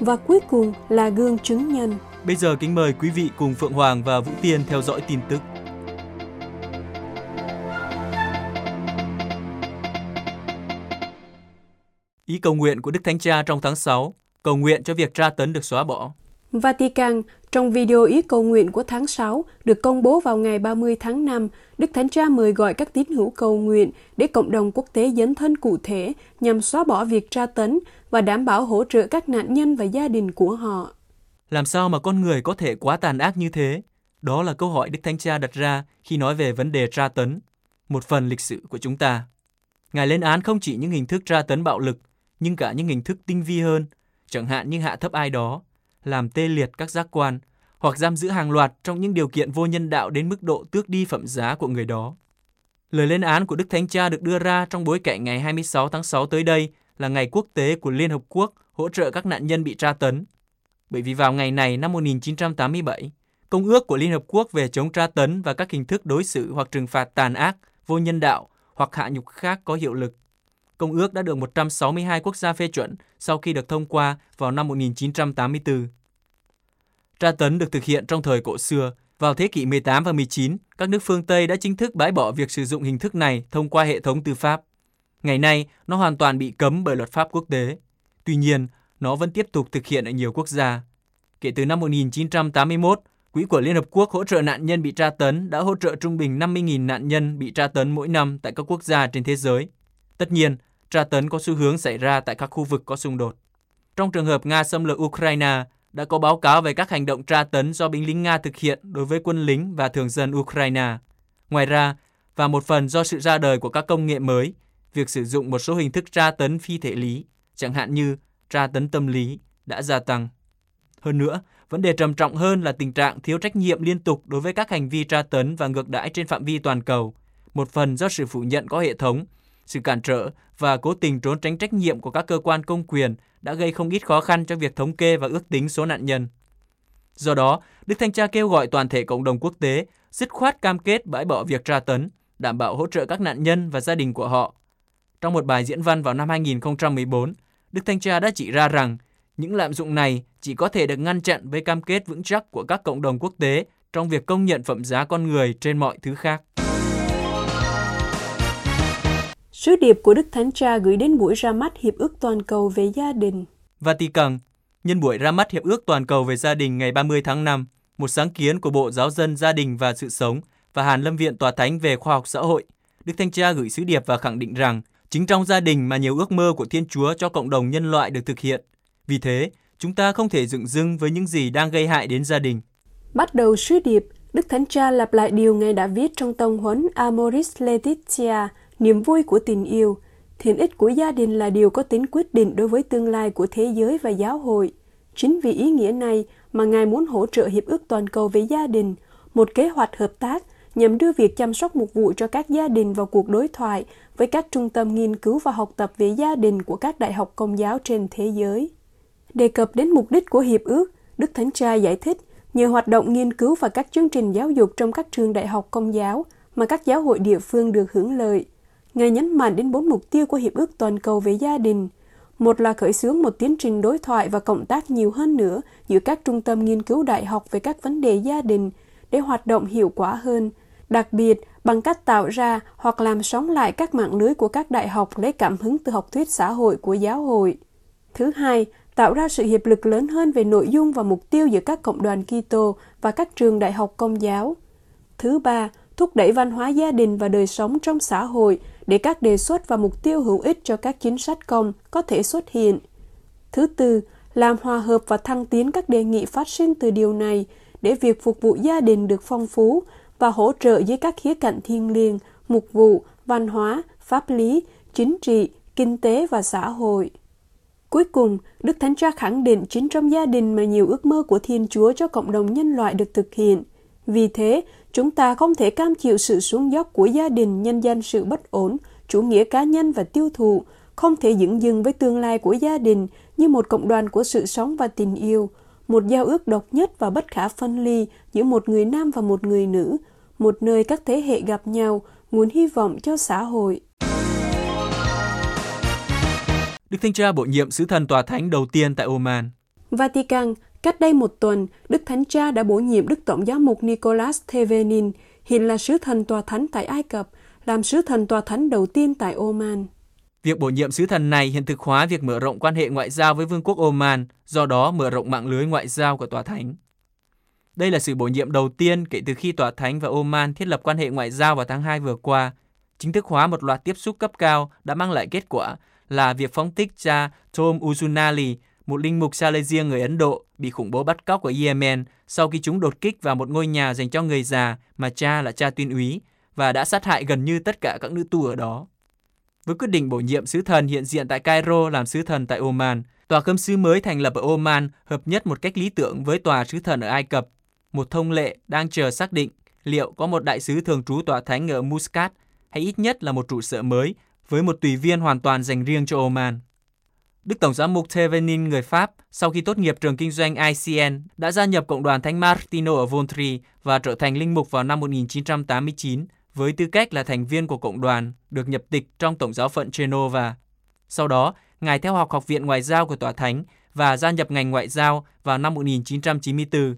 Và cuối cùng là gương chứng nhân. Bây giờ kính mời quý vị cùng Phượng Hoàng và Vũ Tiên theo dõi tin tức. Ý cầu nguyện của Đức Thánh Cha trong tháng 6, cầu nguyện cho việc tra tấn được xóa bỏ. Vatican, trong video ý cầu nguyện của tháng 6 được công bố vào ngày 30 tháng 5, Đức Thánh Cha mời gọi các tín hữu cầu nguyện để cộng đồng quốc tế dấn thân cụ thể nhằm xóa bỏ việc tra tấn và đảm bảo hỗ trợ các nạn nhân và gia đình của họ. Làm sao mà con người có thể quá tàn ác như thế? Đó là câu hỏi Đức Thánh Cha đặt ra khi nói về vấn đề tra tấn, một phần lịch sử của chúng ta. Ngài lên án không chỉ những hình thức tra tấn bạo lực, nhưng cả những hình thức tinh vi hơn, chẳng hạn như hạ thấp ai đó, làm tê liệt các giác quan, hoặc giam giữ hàng loạt trong những điều kiện vô nhân đạo đến mức độ tước đi phẩm giá của người đó. Lời lên án của Đức Thánh Cha được đưa ra trong bối cảnh ngày 26 tháng 6 tới đây là ngày quốc tế của Liên Hợp Quốc hỗ trợ các nạn nhân bị tra tấn. Bởi vì vào ngày này năm 1987, Công ước của Liên Hợp Quốc về chống tra tấn và các hình thức đối xử hoặc trừng phạt tàn ác, vô nhân đạo hoặc hạ nhục khác có hiệu lực. Công ước đã được 162 quốc gia phê chuẩn sau khi được thông qua vào năm 1984. Tra tấn được thực hiện trong thời cổ xưa. Vào thế kỷ 18 và 19, các nước phương Tây đã chính thức bãi bỏ việc sử dụng hình thức này thông qua hệ thống tư pháp. Ngày nay, nó hoàn toàn bị cấm bởi luật pháp quốc tế. Tuy nhiên, nó vẫn tiếp tục thực hiện ở nhiều quốc gia. Kể từ năm 1981, Quỹ của Liên Hợp Quốc hỗ trợ nạn nhân bị tra tấn đã hỗ trợ trung bình 50.000 nạn nhân bị tra tấn mỗi năm tại các quốc gia trên thế giới. Tất nhiên, tra tấn có xu hướng xảy ra tại các khu vực có xung đột. Trong trường hợp Nga xâm lược Ukraine, đã có báo cáo về các hành động tra tấn do binh lính Nga thực hiện đối với quân lính và thường dân Ukraine. Ngoài ra, và một phần do sự ra đời của các công nghệ mới, việc sử dụng một số hình thức tra tấn phi thể lý, chẳng hạn như tra tấn tâm lý, đã gia tăng. Hơn nữa, vấn đề trầm trọng hơn là tình trạng thiếu trách nhiệm liên tục đối với các hành vi tra tấn và ngược đãi trên phạm vi toàn cầu, một phần do sự phủ nhận có hệ thống, sự cản trở và cố tình trốn tránh trách nhiệm của các cơ quan công quyền đã gây không ít khó khăn cho việc thống kê và ước tính số nạn nhân. Do đó, Đức Thanh Cha kêu gọi toàn thể cộng đồng quốc tế dứt khoát cam kết bãi bỏ việc tra tấn, đảm bảo hỗ trợ các nạn nhân và gia đình của họ. Trong một bài diễn văn vào năm 2014, Đức Thanh Cha đã chỉ ra rằng những lạm dụng này chỉ có thể được ngăn chặn với cam kết vững chắc của các cộng đồng quốc tế trong việc công nhận phẩm giá con người trên mọi thứ khác. Sứ điệp của Đức Thánh Cha gửi đến buổi ra mắt Hiệp ước Toàn cầu về gia đình. Vatican, nhân buổi ra mắt Hiệp ước Toàn cầu về gia đình ngày 30 tháng 5, một sáng kiến của Bộ Giáo dân Gia đình và Sự sống và Hàn Lâm Viện Tòa Thánh về Khoa học Xã hội, Đức Thanh Cha gửi sứ điệp và khẳng định rằng chính trong gia đình mà nhiều ước mơ của Thiên Chúa cho cộng đồng nhân loại được thực hiện. Vì thế, chúng ta không thể dựng dưng với những gì đang gây hại đến gia đình. Bắt đầu sứ điệp, Đức Thánh Cha lặp lại điều Ngài đã viết trong tông huấn Amoris Laetitia, niềm vui của tình yêu. Thiện ích của gia đình là điều có tính quyết định đối với tương lai của thế giới và giáo hội. Chính vì ý nghĩa này mà Ngài muốn hỗ trợ Hiệp ước Toàn cầu về gia đình, một kế hoạch hợp tác nhằm đưa việc chăm sóc một vụ cho các gia đình vào cuộc đối thoại với các trung tâm nghiên cứu và học tập về gia đình của các đại học công giáo trên thế giới. Đề cập đến mục đích của Hiệp ước, Đức Thánh Cha giải thích nhờ hoạt động nghiên cứu và các chương trình giáo dục trong các trường đại học công giáo mà các giáo hội địa phương được hưởng lợi. Ngài nhấn mạnh đến bốn mục tiêu của Hiệp ước Toàn cầu về gia đình. Một là khởi xướng một tiến trình đối thoại và cộng tác nhiều hơn nữa giữa các trung tâm nghiên cứu đại học về các vấn đề gia đình để hoạt động hiệu quả hơn, đặc biệt bằng cách tạo ra hoặc làm sống lại các mạng lưới của các đại học lấy cảm hứng từ học thuyết xã hội của giáo hội. Thứ hai, tạo ra sự hiệp lực lớn hơn về nội dung và mục tiêu giữa các cộng đoàn Kitô và các trường đại học công giáo. Thứ ba, thúc đẩy văn hóa gia đình và đời sống trong xã hội để các đề xuất và mục tiêu hữu ích cho các chính sách công có thể xuất hiện. Thứ tư, làm hòa hợp và thăng tiến các đề nghị phát sinh từ điều này để việc phục vụ gia đình được phong phú và hỗ trợ dưới các khía cạnh thiên liêng, mục vụ, văn hóa, pháp lý, chính trị, kinh tế và xã hội. Cuối cùng, Đức Thánh Cha khẳng định chính trong gia đình mà nhiều ước mơ của Thiên Chúa cho cộng đồng nhân loại được thực hiện. Vì thế, chúng ta không thể cam chịu sự xuống dốc của gia đình nhân danh sự bất ổn, chủ nghĩa cá nhân và tiêu thụ, không thể dựng dừng với tương lai của gia đình như một cộng đoàn của sự sống và tình yêu, một giao ước độc nhất và bất khả phân ly giữa một người nam và một người nữ, một nơi các thế hệ gặp nhau, nguồn hy vọng cho xã hội. Đức Thanh Cha bổ nhiệm sứ thần tòa thánh đầu tiên tại Oman. Vatican, cách đây một tuần, Đức Thánh Cha đã bổ nhiệm Đức Tổng giám mục Nicholas Thevenin, hiện là sứ thần tòa thánh tại Ai Cập, làm sứ thần tòa thánh đầu tiên tại Oman. Việc bổ nhiệm sứ thần này hiện thực hóa việc mở rộng quan hệ ngoại giao với Vương quốc Oman, do đó mở rộng mạng lưới ngoại giao của tòa thánh. Đây là sự bổ nhiệm đầu tiên kể từ khi tòa thánh và Oman thiết lập quan hệ ngoại giao vào tháng 2 vừa qua, chính thức hóa một loạt tiếp xúc cấp cao đã mang lại kết quả là việc phóng thích cha Tom Uzunali, một linh mục Salesian người Ấn Độ, bị khủng bố bắt cóc ở Yemen sau khi chúng đột kích vào một ngôi nhà dành cho người già mà cha là cha tuyên úy và đã sát hại gần như tất cả các nữ tu ở đó. Với quyết định bổ nhiệm sứ thần hiện diện tại Cairo làm sứ thần tại Oman, tòa khâm sứ mới thành lập ở Oman hợp nhất một cách lý tưởng với tòa sứ thần ở Ai Cập. Một thông lệ đang chờ xác định liệu có một đại sứ thường trú tòa thánh ở Muscat hay ít nhất là một trụ sở mới với một tùy viên hoàn toàn dành riêng cho Oman. Đức Tổng giám mục Thevenin người Pháp sau khi tốt nghiệp trường kinh doanh ICN đã gia nhập cộng đoàn Thánh Martino ở Voltri và trở thành linh mục vào năm 1989 với tư cách là thành viên của cộng đoàn được nhập tịch trong Tổng giáo phận Genova. Sau đó, Ngài theo học Học viện Ngoại giao của Tòa Thánh và gia nhập ngành ngoại giao vào năm 1994,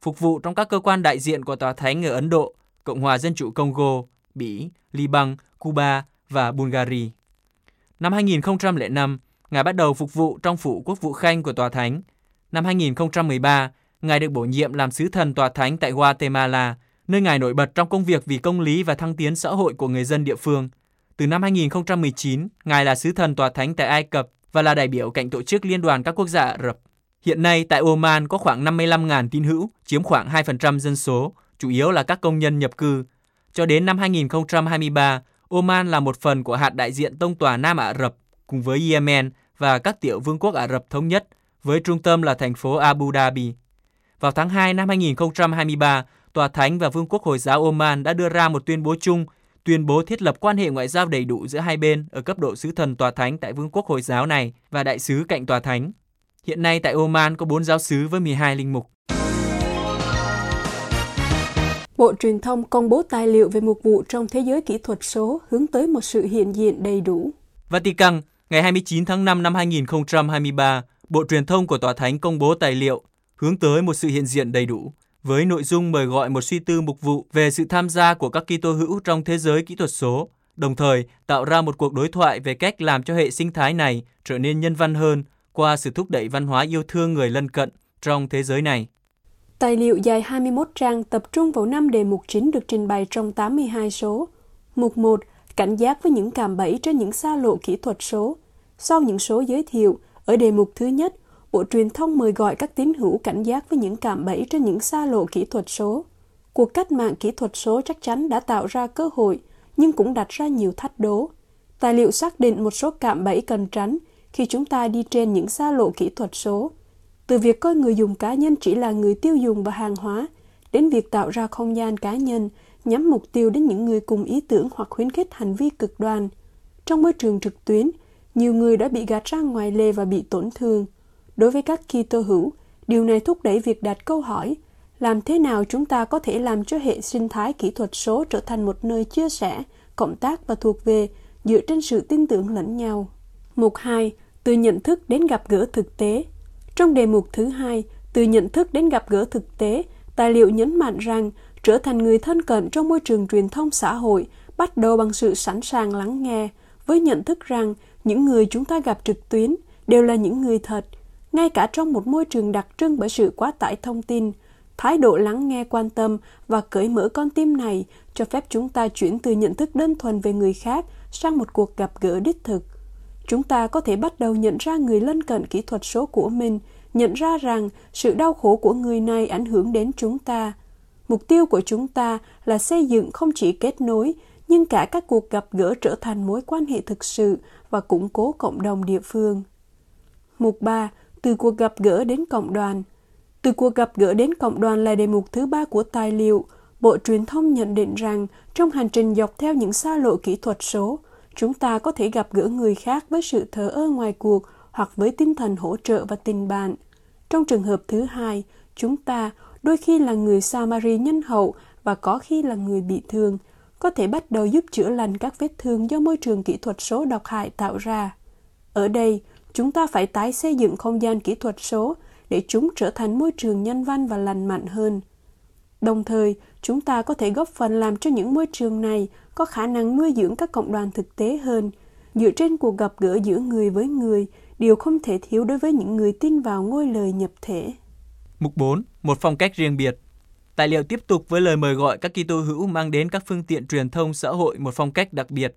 phục vụ trong các cơ quan đại diện của Tòa Thánh ở Ấn Độ, Cộng hòa Dân chủ Congo, Bỉ, Liban, Cuba và Bulgaria. Năm 2005, Ngài bắt đầu phục vụ trong phủ quốc vụ khanh của Tòa Thánh. Năm 2013, Ngài được bổ nhiệm làm sứ thần Tòa Thánh tại Guatemala, nơi Ngài nổi bật trong công việc vì công lý và thăng tiến xã hội của người dân địa phương. Từ năm 2019, Ngài là sứ thần Tòa Thánh tại Ai Cập và là đại biểu cạnh tổ chức Liên đoàn các quốc gia Ả Rập. Hiện nay tại Oman có khoảng 55.000 tín hữu, chiếm khoảng 2% dân số, chủ yếu là các công nhân nhập cư. Cho đến năm 2023, Oman là một phần của hạt đại diện tông tòa Nam Ả Rập cùng với Yemen và các tiểu vương quốc Ả Rập thống nhất với trung tâm là thành phố Abu Dhabi. Vào tháng 2 năm 2023, Tòa Thánh và Vương quốc Hồi giáo Oman đã đưa ra một tuyên bố chung, tuyên bố thiết lập quan hệ ngoại giao đầy đủ giữa hai bên ở cấp độ sứ thần Tòa Thánh tại Vương quốc Hồi giáo này và đại sứ cạnh Tòa Thánh. Hiện nay tại Oman có 4 giáo sứ với 12 linh mục. Bộ Truyền thông công bố tài liệu về mục vụ trong thế giới kỹ thuật số hướng tới một sự hiện diện đầy đủ. Vatican, ngày 29 tháng 5 năm 2023, Bộ Truyền thông của Tòa Thánh công bố tài liệu hướng tới một sự hiện diện đầy đủ với nội dung mời gọi một suy tư mục vụ về sự tham gia của các Kitô hữu trong thế giới kỹ thuật số, đồng thời tạo ra một cuộc đối thoại về cách làm cho hệ sinh thái này trở nên nhân văn hơn qua sự thúc đẩy văn hóa yêu thương người lân cận trong thế giới này. Tài liệu dài 21 trang tập trung vào 5 đề mục chính được trình bày trong 82 số. Mục 1. Cảnh giác với những cạm bẫy trên những xa lộ kỹ thuật số. Sau những số giới thiệu, ở đề mục thứ nhất, Bộ Truyền thông mời gọi các tín hữu cảnh giác với những cạm bẫy trên những xa lộ kỹ thuật số. Cuộc cách mạng kỹ thuật số chắc chắn đã tạo ra cơ hội, nhưng cũng đặt ra nhiều thách đố. Tài liệu xác định một số cạm bẫy cần tránh khi chúng ta đi trên những xa lộ kỹ thuật số. Từ việc coi người dùng cá nhân chỉ là người tiêu dùng và hàng hóa, đến việc tạo ra không gian cá nhân nhắm mục tiêu đến những người cùng ý tưởng hoặc khuyến khích hành vi cực đoan. Trong môi trường trực tuyến, nhiều người đã bị gạt ra ngoài lề và bị tổn thương. Đối với các Kitô hữu, điều này thúc đẩy việc đặt câu hỏi làm thế nào chúng ta có thể làm cho hệ sinh thái kỹ thuật số trở thành một nơi chia sẻ, cộng tác và thuộc về dựa trên sự tin tưởng lẫn nhau. Mục 2. Từ nhận thức đến gặp gỡ thực tế Trong đề mục thứ hai, từ nhận thức đến gặp gỡ thực tế, tài liệu nhấn mạnh rằng trở thành người thân cận trong môi trường truyền thông xã hội bắt đầu bằng sự sẵn sàng lắng nghe, với nhận thức rằng những người chúng ta gặp trực tuyến đều là những người thật, ngay cả trong một môi trường đặc trưng bởi sự quá tải thông tin, thái độ lắng nghe quan tâm và cởi mở con tim này cho phép chúng ta chuyển từ nhận thức đơn thuần về người khác sang một cuộc gặp gỡ đích thực. Chúng ta có thể bắt đầu nhận ra người lân cận kỹ thuật số của mình, nhận ra rằng sự đau khổ của người này ảnh hưởng đến chúng ta. Mục tiêu của chúng ta là xây dựng không chỉ kết nối, nhưng cả các cuộc gặp gỡ trở thành mối quan hệ thực sự và củng cố cộng đồng địa phương. Mục 3. Từ cuộc gặp gỡ đến cộng đoàn Từ cuộc gặp gỡ đến cộng đoàn là đề mục thứ ba của tài liệu. Bộ Truyền thông nhận định rằng trong hành trình dọc theo những xa lộ kỹ thuật số, chúng ta có thể gặp gỡ người khác với sự thờ ơ ngoài cuộc hoặc với tinh thần hỗ trợ và tình bạn. Trong trường hợp thứ hai, chúng ta đôi khi là người Samari nhân hậu và có khi là người bị thương, có thể bắt đầu giúp chữa lành các vết thương do môi trường kỹ thuật số độc hại tạo ra. Ở đây, chúng ta phải tái xây dựng không gian kỹ thuật số để chúng trở thành môi trường nhân văn và lành mạnh hơn. Đồng thời, chúng ta có thể góp phần làm cho những môi trường này có khả năng nuôi dưỡng các cộng đoàn thực tế hơn, dựa trên cuộc gặp gỡ giữa người với người, điều không thể thiếu đối với những người tin vào ngôi lời nhập thể. Mục 4. Một phong cách riêng biệt Tài liệu tiếp tục với lời mời gọi các Kitô hữu mang đến các phương tiện truyền thông xã hội một phong cách đặc biệt.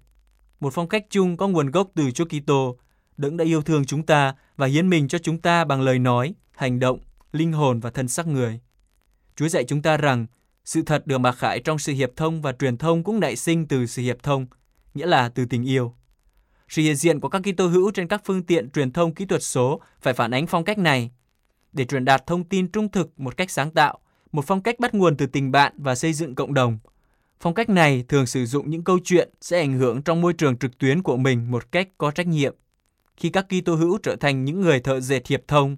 Một phong cách chung có nguồn gốc từ Chúa Kitô, đấng đã yêu thương chúng ta và hiến mình cho chúng ta bằng lời nói, hành động, linh hồn và thân xác người. Chúa dạy chúng ta rằng sự thật được mặc khải trong sự hiệp thông và truyền thông cũng nảy sinh từ sự hiệp thông, nghĩa là từ tình yêu. Sự hiện diện của các Kitô hữu trên các phương tiện truyền thông kỹ thuật số phải phản ánh phong cách này để truyền đạt thông tin trung thực một cách sáng tạo, một phong cách bắt nguồn từ tình bạn và xây dựng cộng đồng. Phong cách này thường sử dụng những câu chuyện sẽ ảnh hưởng trong môi trường trực tuyến của mình một cách có trách nhiệm. Khi các Kitô hữu trở thành những người thợ dệt hiệp thông,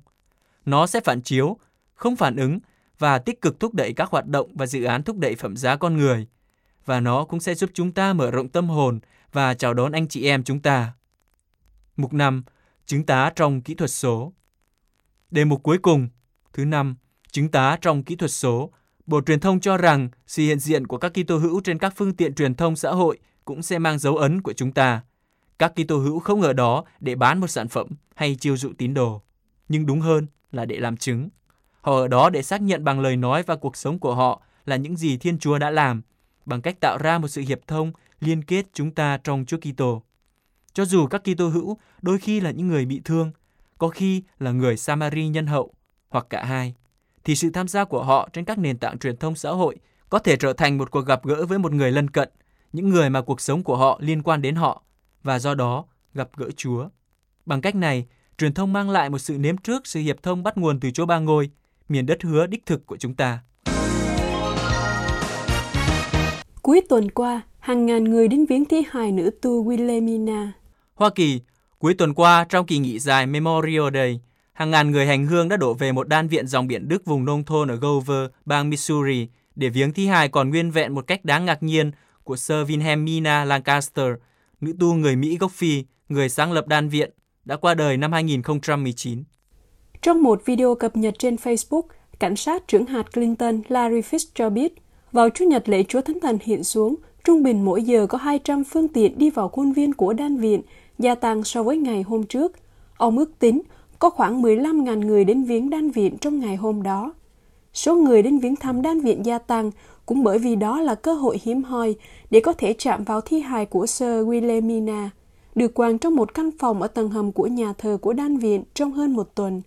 nó sẽ phản chiếu, không phản ứng và tích cực thúc đẩy các hoạt động và dự án thúc đẩy phẩm giá con người. Và nó cũng sẽ giúp chúng ta mở rộng tâm hồn và chào đón anh chị em chúng ta. Mục 5. Chứng tá trong kỹ thuật số Đề mục cuối cùng, thứ năm, chứng tá trong kỹ thuật số. Bộ Truyền thông cho rằng sự hiện diện của các Kitô hữu trên các phương tiện truyền thông xã hội cũng sẽ mang dấu ấn của chúng ta. Các Kitô hữu không ở đó để bán một sản phẩm hay chiêu dụ tín đồ, nhưng đúng hơn là để làm chứng. Họ ở đó để xác nhận bằng lời nói và cuộc sống của họ là những gì Thiên Chúa đã làm, bằng cách tạo ra một sự hiệp thông liên kết chúng ta trong Chúa Kitô. Cho dù các Kitô hữu đôi khi là những người bị thương, có khi là người Samari nhân hậu hoặc cả hai, thì sự tham gia của họ trên các nền tảng truyền thông xã hội có thể trở thành một cuộc gặp gỡ với một người lân cận, những người mà cuộc sống của họ liên quan đến họ và do đó gặp gỡ Chúa. Bằng cách này, truyền thông mang lại một sự nếm trước sự hiệp thông bắt nguồn từ chỗ ba ngôi, miền đất hứa đích thực của chúng ta. Cuối tuần qua, hàng ngàn người đến viếng thi hài nữ tu Wilhelmina. Hoa Kỳ, cuối tuần qua trong kỳ nghỉ dài Memorial Day, hàng ngàn người hành hương đã đổ về một đan viện dòng biển Đức vùng nông thôn ở Gover, bang Missouri để viếng thi hài còn nguyên vẹn một cách đáng ngạc nhiên của Sir Wilhelmina Lancaster, nữ tu người Mỹ gốc Phi, người sáng lập đan viện, đã qua đời năm 2019. Trong một video cập nhật trên Facebook, cảnh sát trưởng hạt Clinton Larry Fish cho biết, vào Chủ nhật lễ Chúa Thánh Thần hiện xuống, trung bình mỗi giờ có 200 phương tiện đi vào khuôn viên của đan viện, gia tăng so với ngày hôm trước. Ông ước tính có khoảng 15.000 người đến viếng đan viện trong ngày hôm đó. Số người đến viếng thăm đan viện gia tăng cũng bởi vì đó là cơ hội hiếm hoi để có thể chạm vào thi hài của Sir Wilhelmina, được quàng trong một căn phòng ở tầng hầm của nhà thờ của đan viện trong hơn một tuần.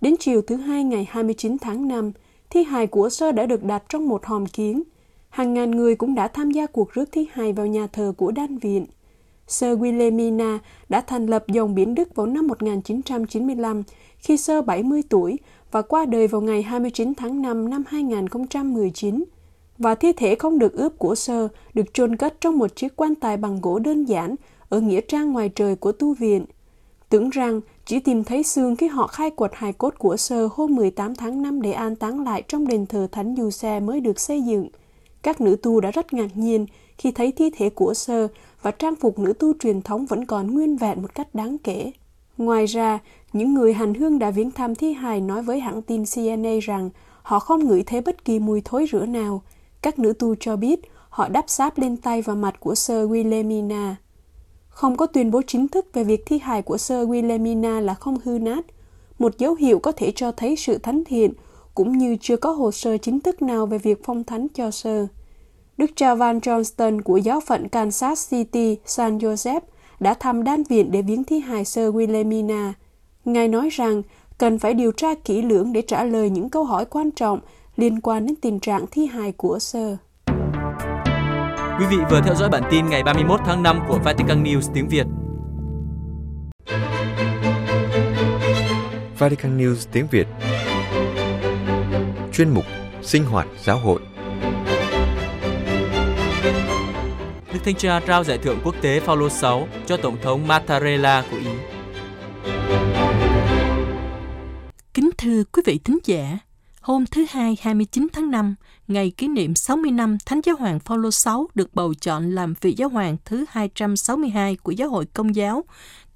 Đến chiều thứ hai ngày 29 tháng 5, thi hài của Sir đã được đặt trong một hòm kiến. Hàng ngàn người cũng đã tham gia cuộc rước thi hài vào nhà thờ của đan viện. Sir Wilhelmina đã thành lập dòng biển Đức vào năm 1995 khi Sir 70 tuổi và qua đời vào ngày 29 tháng 5 năm 2019. Và thi thể không được ướp của Sơ được chôn cất trong một chiếc quan tài bằng gỗ đơn giản ở nghĩa trang ngoài trời của tu viện. Tưởng rằng chỉ tìm thấy xương khi họ khai quật hài cốt của Sơ hôm 18 tháng 5 để an táng lại trong đền thờ Thánh Du Xe mới được xây dựng. Các nữ tu đã rất ngạc nhiên khi thấy thi thể của Sơ và trang phục nữ tu truyền thống vẫn còn nguyên vẹn một cách đáng kể. Ngoài ra, những người hành hương đã viếng thăm thi hài nói với hãng tin CNA rằng họ không ngửi thấy bất kỳ mùi thối rữa nào. Các nữ tu cho biết họ đắp sáp lên tay và mặt của Sir Wilhelmina. Không có tuyên bố chính thức về việc thi hài của Sir Wilhelmina là không hư nát, một dấu hiệu có thể cho thấy sự thánh thiện, cũng như chưa có hồ sơ chính thức nào về việc phong thánh cho Sir. Đức cha Van Johnston của giáo phận Kansas City, San Joseph đã thăm đan viện để viếng thi hài Sir Wilhelmina. Ngài nói rằng cần phải điều tra kỹ lưỡng để trả lời những câu hỏi quan trọng liên quan đến tình trạng thi hài của Sir. Quý vị vừa theo dõi bản tin ngày 31 tháng 5 của Vatican News tiếng Việt. Vatican News tiếng Việt Chuyên mục Sinh hoạt giáo hội Đức Thanh Cha trao giải thưởng quốc tế Phaolô 6 cho Tổng thống Mattarella của Ý. Kính thưa quý vị thính giả, hôm thứ Hai 29 tháng 5, ngày kỷ niệm 60 năm Thánh Giáo Hoàng Phaolô 6 được bầu chọn làm vị giáo hoàng thứ 262 của Giáo hội Công giáo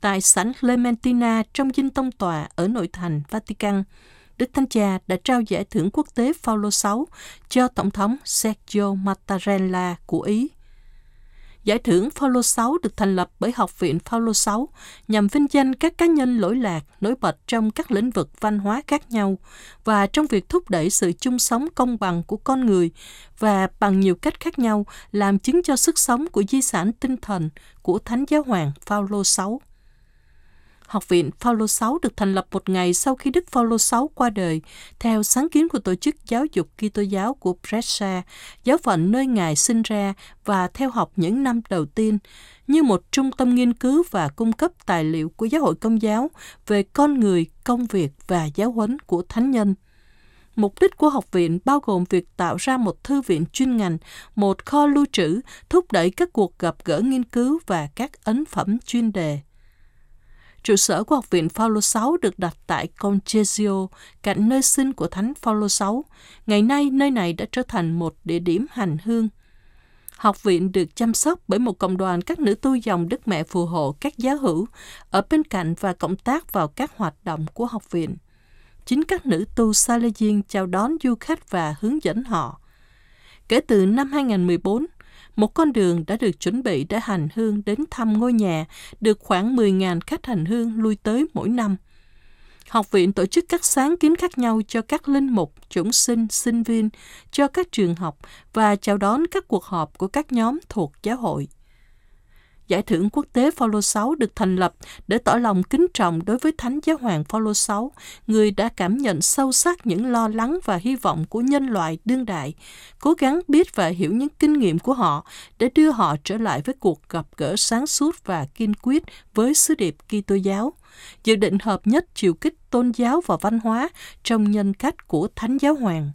tại Sảnh Clementina trong dinh tông tòa ở nội thành Vatican. Đức Thánh Cha đã trao giải thưởng quốc tế Phaolô 6 cho Tổng thống Sergio Mattarella của Ý. Giải thưởng Phaolô 6 được thành lập bởi Học viện Phaolô 6 nhằm vinh danh các cá nhân lỗi lạc, nổi bật trong các lĩnh vực văn hóa khác nhau và trong việc thúc đẩy sự chung sống công bằng của con người và bằng nhiều cách khác nhau làm chứng cho sức sống của di sản tinh thần của Thánh Giáo Hoàng Phaolô 6. Học viện Phaolô 6 được thành lập một ngày sau khi Đức Phaolô 6 qua đời, theo sáng kiến của Tổ chức Giáo dục Kitô giáo của Brescia, giáo phận nơi Ngài sinh ra và theo học những năm đầu tiên, như một trung tâm nghiên cứu và cung cấp tài liệu của Giáo hội Công giáo về con người, công việc và giáo huấn của thánh nhân. Mục đích của học viện bao gồm việc tạo ra một thư viện chuyên ngành, một kho lưu trữ, thúc đẩy các cuộc gặp gỡ nghiên cứu và các ấn phẩm chuyên đề. Trụ sở của Học viện Phaolô 6 được đặt tại Concesio, cạnh nơi sinh của Thánh Phaolô 6. Ngày nay, nơi này đã trở thành một địa điểm hành hương. Học viện được chăm sóc bởi một cộng đoàn các nữ tu dòng Đức Mẹ phù hộ các giáo hữu ở bên cạnh và cộng tác vào các hoạt động của học viện. Chính các nữ tu Salesian chào đón du khách và hướng dẫn họ. Kể từ năm 2014, một con đường đã được chuẩn bị để hành hương đến thăm ngôi nhà, được khoảng 10.000 khách hành hương lui tới mỗi năm. Học viện tổ chức các sáng kiến khác nhau cho các linh mục, chủng sinh, sinh viên, cho các trường học và chào đón các cuộc họp của các nhóm thuộc giáo hội. Giải thưởng quốc tế Phaolô 6 được thành lập để tỏ lòng kính trọng đối với Thánh Giáo hoàng Phaolô 6, người đã cảm nhận sâu sắc những lo lắng và hy vọng của nhân loại đương đại, cố gắng biết và hiểu những kinh nghiệm của họ để đưa họ trở lại với cuộc gặp gỡ sáng suốt và kiên quyết với sứ điệp Kitô giáo, dự định hợp nhất chiều kích tôn giáo và văn hóa trong nhân cách của Thánh Giáo hoàng.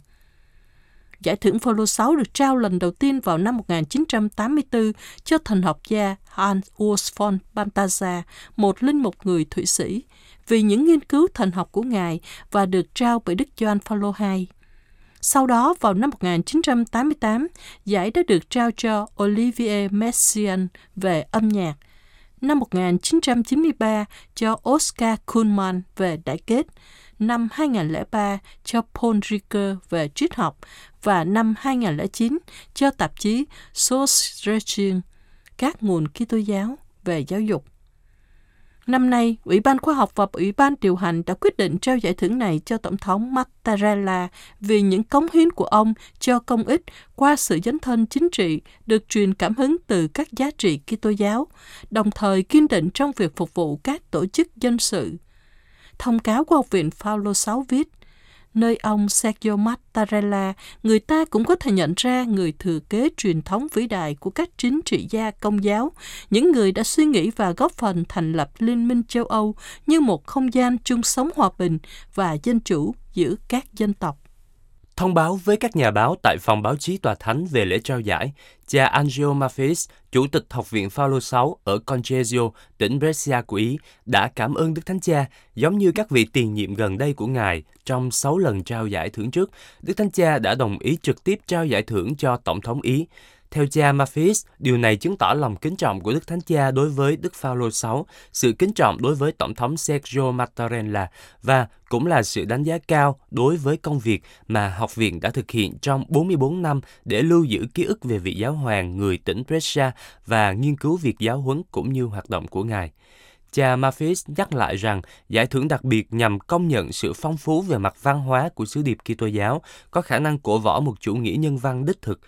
Giải thưởng Phaolô 6 được trao lần đầu tiên vào năm 1984 cho thần học gia Hans Urs von Balthasar, một linh mục người Thụy Sĩ, vì những nghiên cứu thần học của Ngài và được trao bởi Đức Gioan Phaolô II. Sau đó, vào năm 1988, giải đã được trao cho Olivier Messiaen về âm nhạc. Năm 1993 cho Oscar Kuhlman về đại kết năm 2003 cho Paul Ricoeur về triết học và năm 2009 cho tạp chí Source các nguồn Kitô giáo về giáo dục. Năm nay, Ủy ban Khoa học và Ủy ban điều hành đã quyết định trao giải thưởng này cho Tổng thống Mattarella vì những cống hiến của ông cho công ích qua sự dấn thân chính trị được truyền cảm hứng từ các giá trị Kitô giáo, đồng thời kiên định trong việc phục vụ các tổ chức dân sự. Thông cáo của Học viện Paulo VI viết, nơi ông Sergio Mattarella, người ta cũng có thể nhận ra người thừa kế truyền thống vĩ đại của các chính trị gia công giáo, những người đã suy nghĩ và góp phần thành lập Liên minh châu Âu như một không gian chung sống hòa bình và dân chủ giữa các dân tộc. Thông báo với các nhà báo tại phòng báo chí tòa thánh về lễ trao giải, cha Angelo Mafis, chủ tịch Học viện Phaolô 6 ở Concezio, tỉnh Brescia của Ý, đã cảm ơn Đức Thánh Cha, giống như các vị tiền nhiệm gần đây của Ngài trong 6 lần trao giải thưởng trước. Đức Thánh Cha đã đồng ý trực tiếp trao giải thưởng cho Tổng thống Ý. Theo cha Maphis, điều này chứng tỏ lòng kính trọng của Đức Thánh Cha đối với Đức Phaolô VI, sự kính trọng đối với Tổng thống Sergio Mattarella và cũng là sự đánh giá cao đối với công việc mà học viện đã thực hiện trong 44 năm để lưu giữ ký ức về vị giáo hoàng người tỉnh Brescia và nghiên cứu việc giáo huấn cũng như hoạt động của Ngài. Cha Maphis nhắc lại rằng giải thưởng đặc biệt nhằm công nhận sự phong phú về mặt văn hóa của sứ điệp Kitô giáo, có khả năng cổ võ một chủ nghĩa nhân văn đích thực,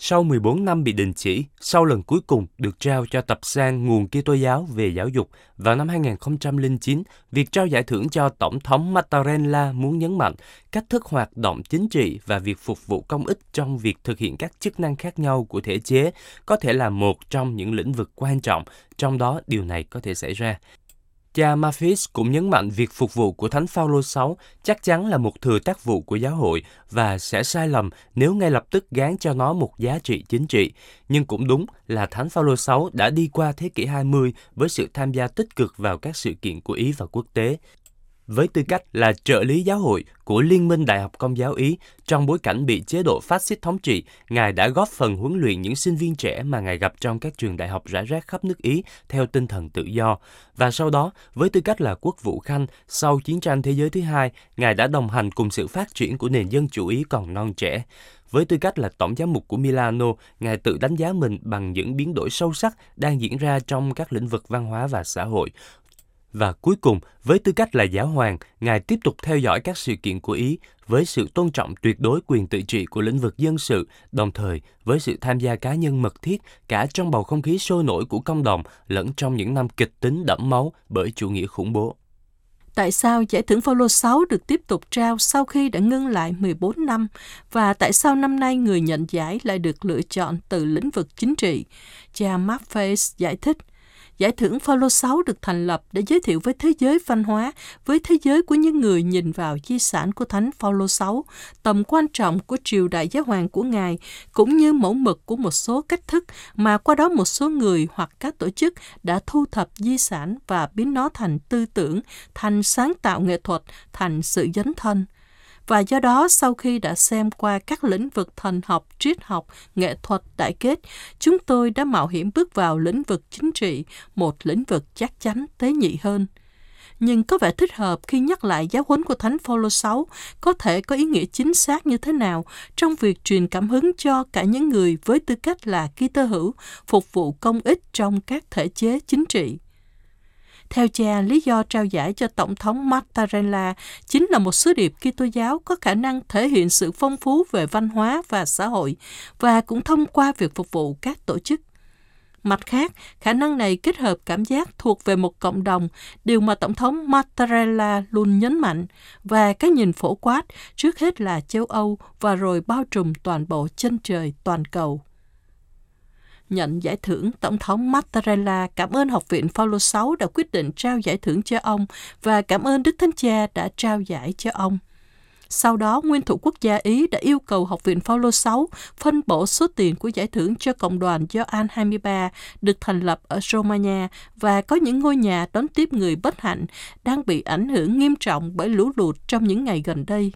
sau 14 năm bị đình chỉ, sau lần cuối cùng được trao cho tập san nguồn Kitô giáo về giáo dục vào năm 2009, việc trao giải thưởng cho Tổng thống Mattarella muốn nhấn mạnh cách thức hoạt động chính trị và việc phục vụ công ích trong việc thực hiện các chức năng khác nhau của thể chế có thể là một trong những lĩnh vực quan trọng, trong đó điều này có thể xảy ra. Cha Mafis cũng nhấn mạnh việc phục vụ của Thánh Phaolô 6 chắc chắn là một thừa tác vụ của giáo hội và sẽ sai lầm nếu ngay lập tức gán cho nó một giá trị chính trị. Nhưng cũng đúng là Thánh Phaolô 6 đã đi qua thế kỷ 20 với sự tham gia tích cực vào các sự kiện của Ý và quốc tế với tư cách là trợ lý giáo hội của Liên minh Đại học Công giáo Ý trong bối cảnh bị chế độ phát xít thống trị, Ngài đã góp phần huấn luyện những sinh viên trẻ mà Ngài gặp trong các trường đại học rải rác khắp nước Ý theo tinh thần tự do. Và sau đó, với tư cách là quốc vụ khanh, sau chiến tranh thế giới thứ hai, Ngài đã đồng hành cùng sự phát triển của nền dân chủ Ý còn non trẻ. Với tư cách là tổng giám mục của Milano, Ngài tự đánh giá mình bằng những biến đổi sâu sắc đang diễn ra trong các lĩnh vực văn hóa và xã hội, và cuối cùng, với tư cách là giáo hoàng, Ngài tiếp tục theo dõi các sự kiện của Ý với sự tôn trọng tuyệt đối quyền tự trị của lĩnh vực dân sự, đồng thời với sự tham gia cá nhân mật thiết cả trong bầu không khí sôi nổi của công đồng lẫn trong những năm kịch tính đẫm máu bởi chủ nghĩa khủng bố. Tại sao giải thưởng Phaolô 6 được tiếp tục trao sau khi đã ngưng lại 14 năm và tại sao năm nay người nhận giải lại được lựa chọn từ lĩnh vực chính trị? Cha Mark Face giải thích – Giải thưởng Phaolô 6 được thành lập để giới thiệu với thế giới văn hóa, với thế giới của những người nhìn vào di sản của Thánh Phaolô 6, tầm quan trọng của triều đại giáo hoàng của Ngài, cũng như mẫu mực của một số cách thức mà qua đó một số người hoặc các tổ chức đã thu thập di sản và biến nó thành tư tưởng, thành sáng tạo nghệ thuật, thành sự dấn thân và do đó sau khi đã xem qua các lĩnh vực thần học, triết học, nghệ thuật đại kết, chúng tôi đã mạo hiểm bước vào lĩnh vực chính trị, một lĩnh vực chắc chắn tế nhị hơn. Nhưng có vẻ thích hợp khi nhắc lại giáo huấn của Thánh Phaolô 6 có thể có ý nghĩa chính xác như thế nào trong việc truyền cảm hứng cho cả những người với tư cách là Kitô hữu phục vụ công ích trong các thể chế chính trị. Theo cha, lý do trao giải cho Tổng thống Mattarella chính là một sứ điệp Kitô giáo có khả năng thể hiện sự phong phú về văn hóa và xã hội và cũng thông qua việc phục vụ các tổ chức. Mặt khác, khả năng này kết hợp cảm giác thuộc về một cộng đồng, điều mà Tổng thống Mattarella luôn nhấn mạnh, và cái nhìn phổ quát, trước hết là châu Âu và rồi bao trùm toàn bộ chân trời toàn cầu nhận giải thưởng, Tổng thống Mattarella cảm ơn Học viện Paulo 6 đã quyết định trao giải thưởng cho ông và cảm ơn Đức Thánh Cha đã trao giải cho ông. Sau đó, nguyên thủ quốc gia Ý đã yêu cầu Học viện Paulo 6 phân bổ số tiền của giải thưởng cho cộng đoàn Gioan 23 được thành lập ở Romania và có những ngôi nhà đón tiếp người bất hạnh đang bị ảnh hưởng nghiêm trọng bởi lũ lụt trong những ngày gần đây.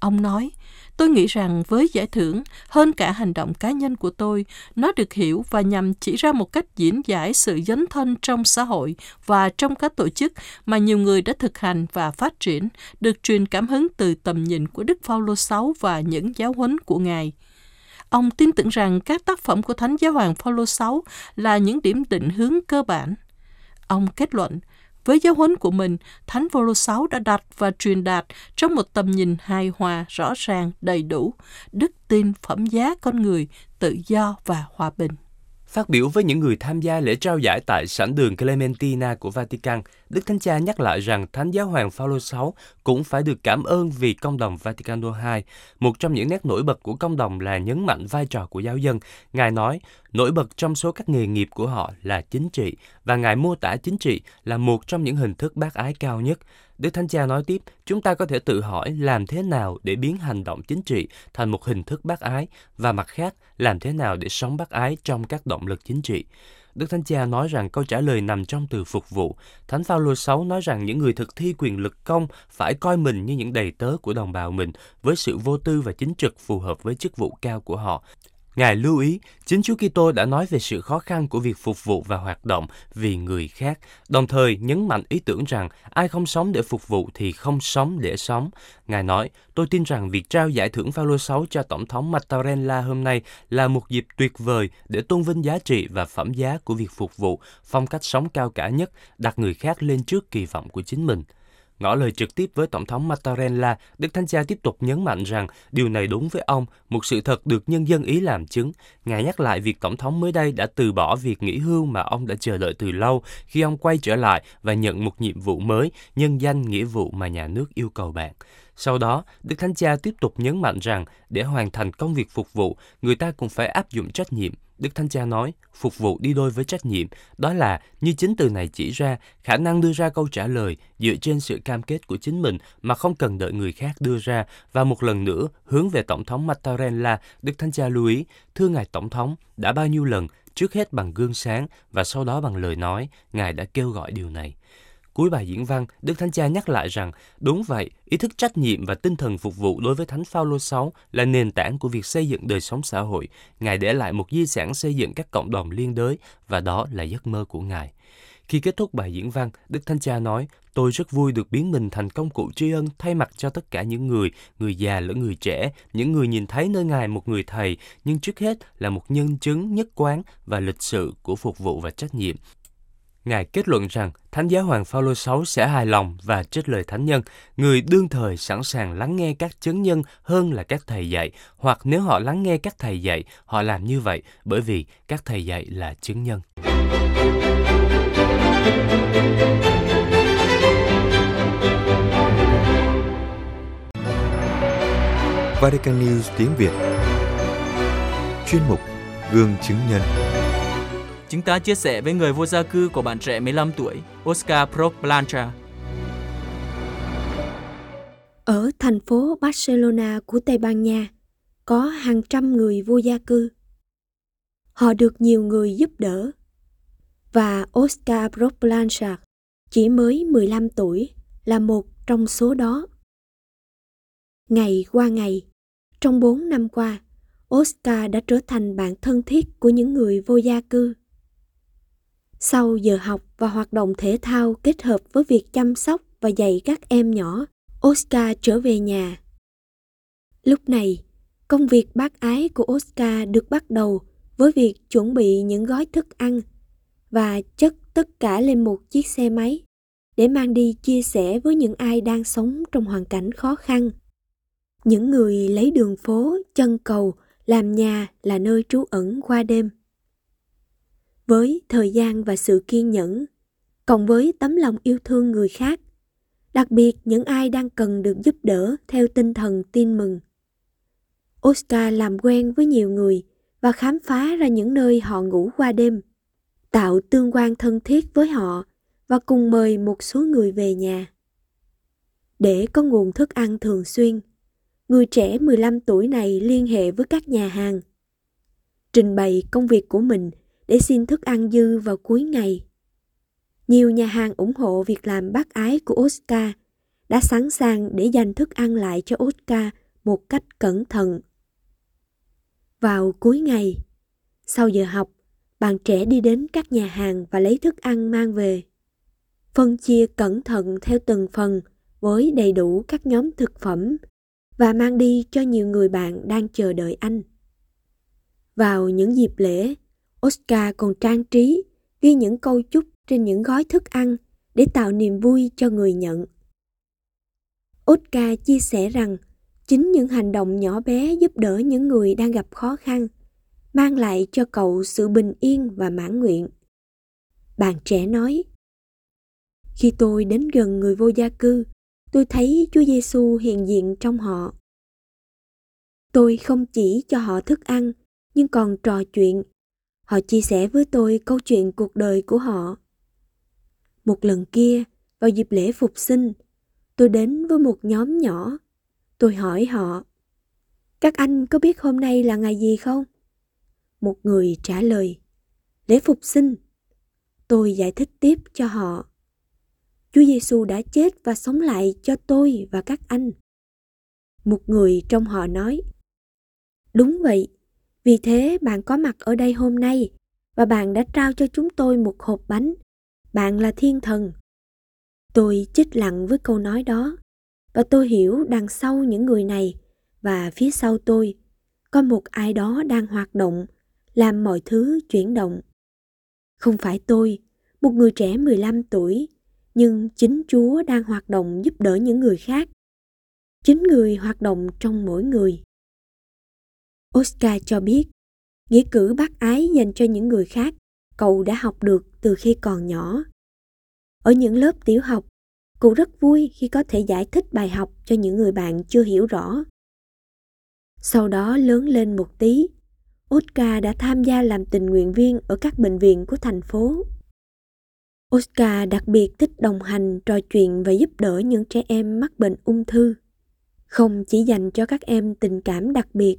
Ông nói, Tôi nghĩ rằng với giải thưởng, hơn cả hành động cá nhân của tôi, nó được hiểu và nhằm chỉ ra một cách diễn giải sự dấn thân trong xã hội và trong các tổ chức mà nhiều người đã thực hành và phát triển, được truyền cảm hứng từ tầm nhìn của Đức Phaolô VI và những giáo huấn của Ngài. Ông tin tưởng rằng các tác phẩm của Thánh Giáo hoàng Phaolô VI là những điểm định hướng cơ bản. Ông kết luận, với giáo huấn của mình, Thánh Phaolô 6 đã đặt và truyền đạt trong một tầm nhìn hài hòa, rõ ràng, đầy đủ, đức tin, phẩm giá con người, tự do và hòa bình. Phát biểu với những người tham gia lễ trao giải tại sảnh đường Clementina của Vatican, Đức Thánh Cha nhắc lại rằng Thánh Giáo Hoàng Phaolô VI cũng phải được cảm ơn vì công đồng Vatican II. Một trong những nét nổi bật của công đồng là nhấn mạnh vai trò của giáo dân. Ngài nói, nổi bật trong số các nghề nghiệp của họ là chính trị, và Ngài mô tả chính trị là một trong những hình thức bác ái cao nhất. Đức Thánh Cha nói tiếp, chúng ta có thể tự hỏi làm thế nào để biến hành động chính trị thành một hình thức bác ái và mặt khác, làm thế nào để sống bác ái trong các động lực chính trị. Đức Thánh Cha nói rằng câu trả lời nằm trong từ phục vụ. Thánh Phaolô 6 nói rằng những người thực thi quyền lực công phải coi mình như những đầy tớ của đồng bào mình với sự vô tư và chính trực phù hợp với chức vụ cao của họ. Ngài lưu ý, chính Chúa Kitô đã nói về sự khó khăn của việc phục vụ và hoạt động vì người khác, đồng thời nhấn mạnh ý tưởng rằng ai không sống để phục vụ thì không sống để sống. Ngài nói, tôi tin rằng việc trao giải thưởng Phaolô 6 cho Tổng thống Mattarella hôm nay là một dịp tuyệt vời để tôn vinh giá trị và phẩm giá của việc phục vụ, phong cách sống cao cả nhất, đặt người khác lên trước kỳ vọng của chính mình. Ngỏ lời trực tiếp với Tổng thống Mattarella, Đức Thánh Cha tiếp tục nhấn mạnh rằng điều này đúng với ông, một sự thật được nhân dân Ý làm chứng. Ngài nhắc lại việc Tổng thống mới đây đã từ bỏ việc nghỉ hưu mà ông đã chờ đợi từ lâu khi ông quay trở lại và nhận một nhiệm vụ mới, nhân danh nghĩa vụ mà nhà nước yêu cầu bạn. Sau đó, Đức Thánh Cha tiếp tục nhấn mạnh rằng để hoàn thành công việc phục vụ, người ta cũng phải áp dụng trách nhiệm. Đức Thánh Cha nói, phục vụ đi đôi với trách nhiệm, đó là, như chính từ này chỉ ra, khả năng đưa ra câu trả lời dựa trên sự cam kết của chính mình mà không cần đợi người khác đưa ra. Và một lần nữa, hướng về Tổng thống Mattarella, Đức Thánh Cha lưu ý, thưa Ngài Tổng thống, đã bao nhiêu lần, trước hết bằng gương sáng và sau đó bằng lời nói, Ngài đã kêu gọi điều này. Cuối bài diễn văn, Đức Thánh Cha nhắc lại rằng, đúng vậy, ý thức trách nhiệm và tinh thần phục vụ đối với Thánh Phaolô 6 là nền tảng của việc xây dựng đời sống xã hội. Ngài để lại một di sản xây dựng các cộng đồng liên đới và đó là giấc mơ của Ngài. Khi kết thúc bài diễn văn, Đức Thánh Cha nói, tôi rất vui được biến mình thành công cụ tri ân thay mặt cho tất cả những người, người già lẫn người trẻ, những người nhìn thấy nơi Ngài một người thầy, nhưng trước hết là một nhân chứng nhất quán và lịch sự của phục vụ và trách nhiệm. Ngài kết luận rằng Thánh Giáo Hoàng Phaolô VI sẽ hài lòng và trích lời thánh nhân, người đương thời sẵn sàng lắng nghe các chứng nhân hơn là các thầy dạy, hoặc nếu họ lắng nghe các thầy dạy, họ làm như vậy bởi vì các thầy dạy là chứng nhân. Vatican News tiếng Việt Chuyên mục Gương chứng nhân Chúng ta chia sẻ với người vô gia cư của bạn trẻ 15 tuổi, Oscar Proc Blancha. Ở thành phố Barcelona của Tây Ban Nha, có hàng trăm người vô gia cư. Họ được nhiều người giúp đỡ. Và Oscar Proc chỉ mới 15 tuổi là một trong số đó. Ngày qua ngày, trong 4 năm qua, Oscar đã trở thành bạn thân thiết của những người vô gia cư. Sau giờ học và hoạt động thể thao kết hợp với việc chăm sóc và dạy các em nhỏ, Oscar trở về nhà. Lúc này, công việc bác ái của Oscar được bắt đầu với việc chuẩn bị những gói thức ăn và chất tất cả lên một chiếc xe máy để mang đi chia sẻ với những ai đang sống trong hoàn cảnh khó khăn. Những người lấy đường phố, chân cầu làm nhà là nơi trú ẩn qua đêm với thời gian và sự kiên nhẫn cộng với tấm lòng yêu thương người khác đặc biệt những ai đang cần được giúp đỡ theo tinh thần tin mừng oscar làm quen với nhiều người và khám phá ra những nơi họ ngủ qua đêm tạo tương quan thân thiết với họ và cùng mời một số người về nhà. Để có nguồn thức ăn thường xuyên, người trẻ 15 tuổi này liên hệ với các nhà hàng, trình bày công việc của mình để xin thức ăn dư vào cuối ngày. Nhiều nhà hàng ủng hộ việc làm bác ái của Oscar, đã sẵn sàng để dành thức ăn lại cho Oscar một cách cẩn thận. Vào cuối ngày, sau giờ học, bạn trẻ đi đến các nhà hàng và lấy thức ăn mang về. Phân chia cẩn thận theo từng phần với đầy đủ các nhóm thực phẩm và mang đi cho nhiều người bạn đang chờ đợi anh. Vào những dịp lễ, Oscar còn trang trí, ghi những câu chúc trên những gói thức ăn để tạo niềm vui cho người nhận. Oscar chia sẻ rằng chính những hành động nhỏ bé giúp đỡ những người đang gặp khó khăn mang lại cho cậu sự bình yên và mãn nguyện. Bạn trẻ nói, Khi tôi đến gần người vô gia cư, tôi thấy Chúa Giêsu hiện diện trong họ. Tôi không chỉ cho họ thức ăn, nhưng còn trò chuyện Họ chia sẻ với tôi câu chuyện cuộc đời của họ. Một lần kia, vào dịp lễ phục sinh, tôi đến với một nhóm nhỏ. Tôi hỏi họ, các anh có biết hôm nay là ngày gì không? Một người trả lời, lễ phục sinh. Tôi giải thích tiếp cho họ. Chúa Giêsu đã chết và sống lại cho tôi và các anh. Một người trong họ nói, đúng vậy, vì thế bạn có mặt ở đây hôm nay và bạn đã trao cho chúng tôi một hộp bánh. Bạn là thiên thần. Tôi chích lặng với câu nói đó và tôi hiểu đằng sau những người này và phía sau tôi có một ai đó đang hoạt động, làm mọi thứ chuyển động. Không phải tôi, một người trẻ 15 tuổi, nhưng chính Chúa đang hoạt động giúp đỡ những người khác. Chính người hoạt động trong mỗi người. Oscar cho biết, nghĩa cử bác ái dành cho những người khác, cậu đã học được từ khi còn nhỏ. Ở những lớp tiểu học, cậu rất vui khi có thể giải thích bài học cho những người bạn chưa hiểu rõ. Sau đó lớn lên một tí, Oscar đã tham gia làm tình nguyện viên ở các bệnh viện của thành phố. Oscar đặc biệt thích đồng hành, trò chuyện và giúp đỡ những trẻ em mắc bệnh ung thư. Không chỉ dành cho các em tình cảm đặc biệt,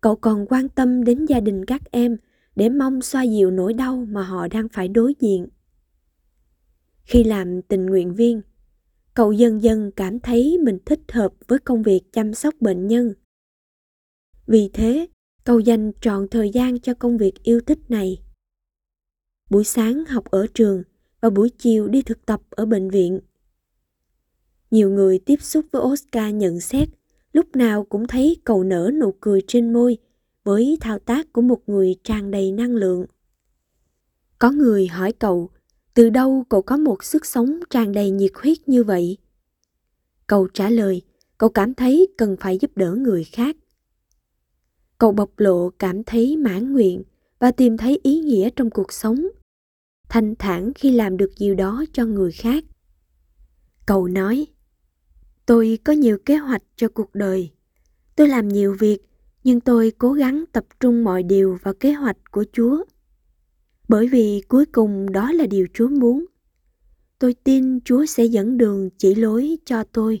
cậu còn quan tâm đến gia đình các em để mong xoa dịu nỗi đau mà họ đang phải đối diện. Khi làm tình nguyện viên, cậu dần dần cảm thấy mình thích hợp với công việc chăm sóc bệnh nhân. Vì thế, cậu dành trọn thời gian cho công việc yêu thích này. Buổi sáng học ở trường và buổi chiều đi thực tập ở bệnh viện. Nhiều người tiếp xúc với Oscar nhận xét lúc nào cũng thấy cậu nở nụ cười trên môi với thao tác của một người tràn đầy năng lượng. Có người hỏi cậu, từ đâu cậu có một sức sống tràn đầy nhiệt huyết như vậy? Cậu trả lời, cậu cảm thấy cần phải giúp đỡ người khác. Cậu bộc lộ cảm thấy mãn nguyện và tìm thấy ý nghĩa trong cuộc sống. Thanh thản khi làm được điều đó cho người khác. Cậu nói, tôi có nhiều kế hoạch cho cuộc đời. Tôi làm nhiều việc, nhưng tôi cố gắng tập trung mọi điều vào kế hoạch của Chúa. Bởi vì cuối cùng đó là điều Chúa muốn. Tôi tin Chúa sẽ dẫn đường chỉ lối cho tôi.